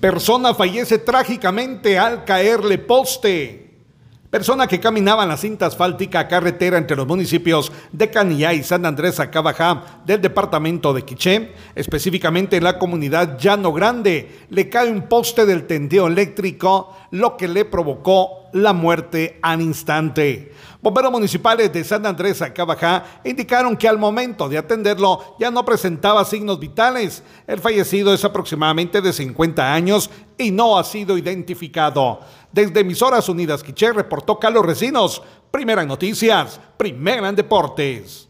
Persona fallece trágicamente al caerle poste. Persona que caminaba en la cinta asfáltica carretera entre los municipios de Canillá y San Andrés Acabajá del departamento de Quiché, específicamente en la comunidad Llano Grande, le cae un poste del tendido eléctrico, lo que le provocó la muerte al instante. Bomberos municipales de San Andrés Acabajá indicaron que al momento de atenderlo ya no presentaba signos vitales. El fallecido es aproximadamente de 50 años y no ha sido identificado. Desde Emisoras Unidas Quiché reportó Carlos Recinos. Primera noticias, primera deportes.